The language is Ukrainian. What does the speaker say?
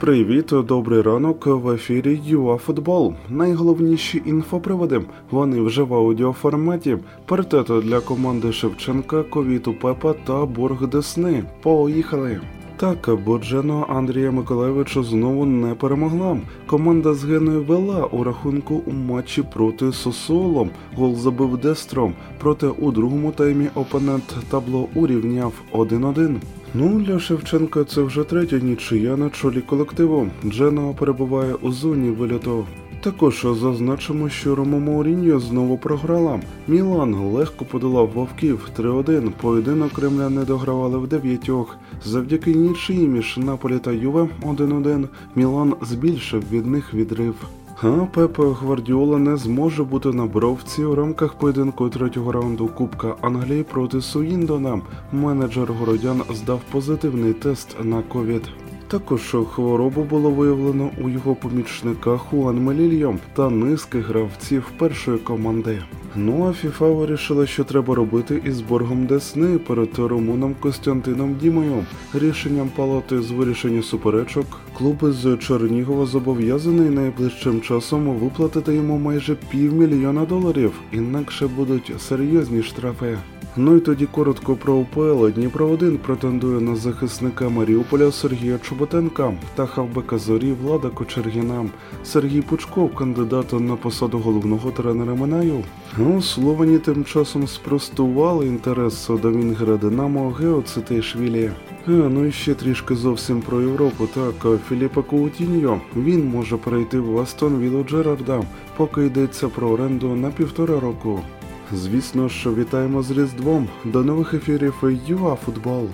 Привіт, добрий ранок в ефірі ЮАФутбол. Найголовніші інфоприводи. Вони вже в аудіоформаті. Партето для команди Шевченка, Ковіту Пепа та Борг Десни. Поїхали. Так, Боджено Андрія Миколаєвича знову не перемогла. Команда з Геною вела у рахунку у матчі проти Сосоло. Гол забив Дестром. Проте у другому таймі опонент табло урівняв 1-1. Ну, для Шевченка це вже третя нічия на чолі колективу. Джено перебуває у зоні вильоту. Також зазначимо, що Рома Мауріньо знову програла. Мілан легко подолав вовків 3-1. Поєдинок Кремля не догравали в дев'ятьох. Завдяки нічиї між Наполі та Юве 1-1 Мілан збільшив від них відрив. А Пепе Гвардіола не зможе бути на бровці у рамках поєдинку третього раунду Кубка Англії проти Суїндона. Менеджер городян здав позитивний тест на ковід. Також хворобу було виявлено у його помічниках Хуан Мелільо та низки гравців першої команди. Ну а ФІФА вирішила, що треба робити із боргом Десни перед румуном Костянтином Дімою. Рішенням палати з вирішення суперечок клуб з Чернігова зобов'язаний найближчим часом виплатити йому майже півмільйона доларів, інакше будуть серйозні штрафи. Ну і тоді коротко про УПЛ. Дніпро 1 претендує на захисника Маріуполя Сергія Чоботенка та хавбека зорі Влада Кочергіна. Сергій Пучков, кандидат на посаду головного тренера Минаю. Ну, Словені тим часом спростували інтерес до Вінгера Динамо Гео Цитейшвілі. А, ну і ще трішки зовсім про Європу. Так, Філіпа Коутіньо. Він може перейти в Астон Віллу Джерарда, поки йдеться про оренду на півтора року. Звісно ж, вітаємо з Різдвом. До нових ефірів ЮАФутбол.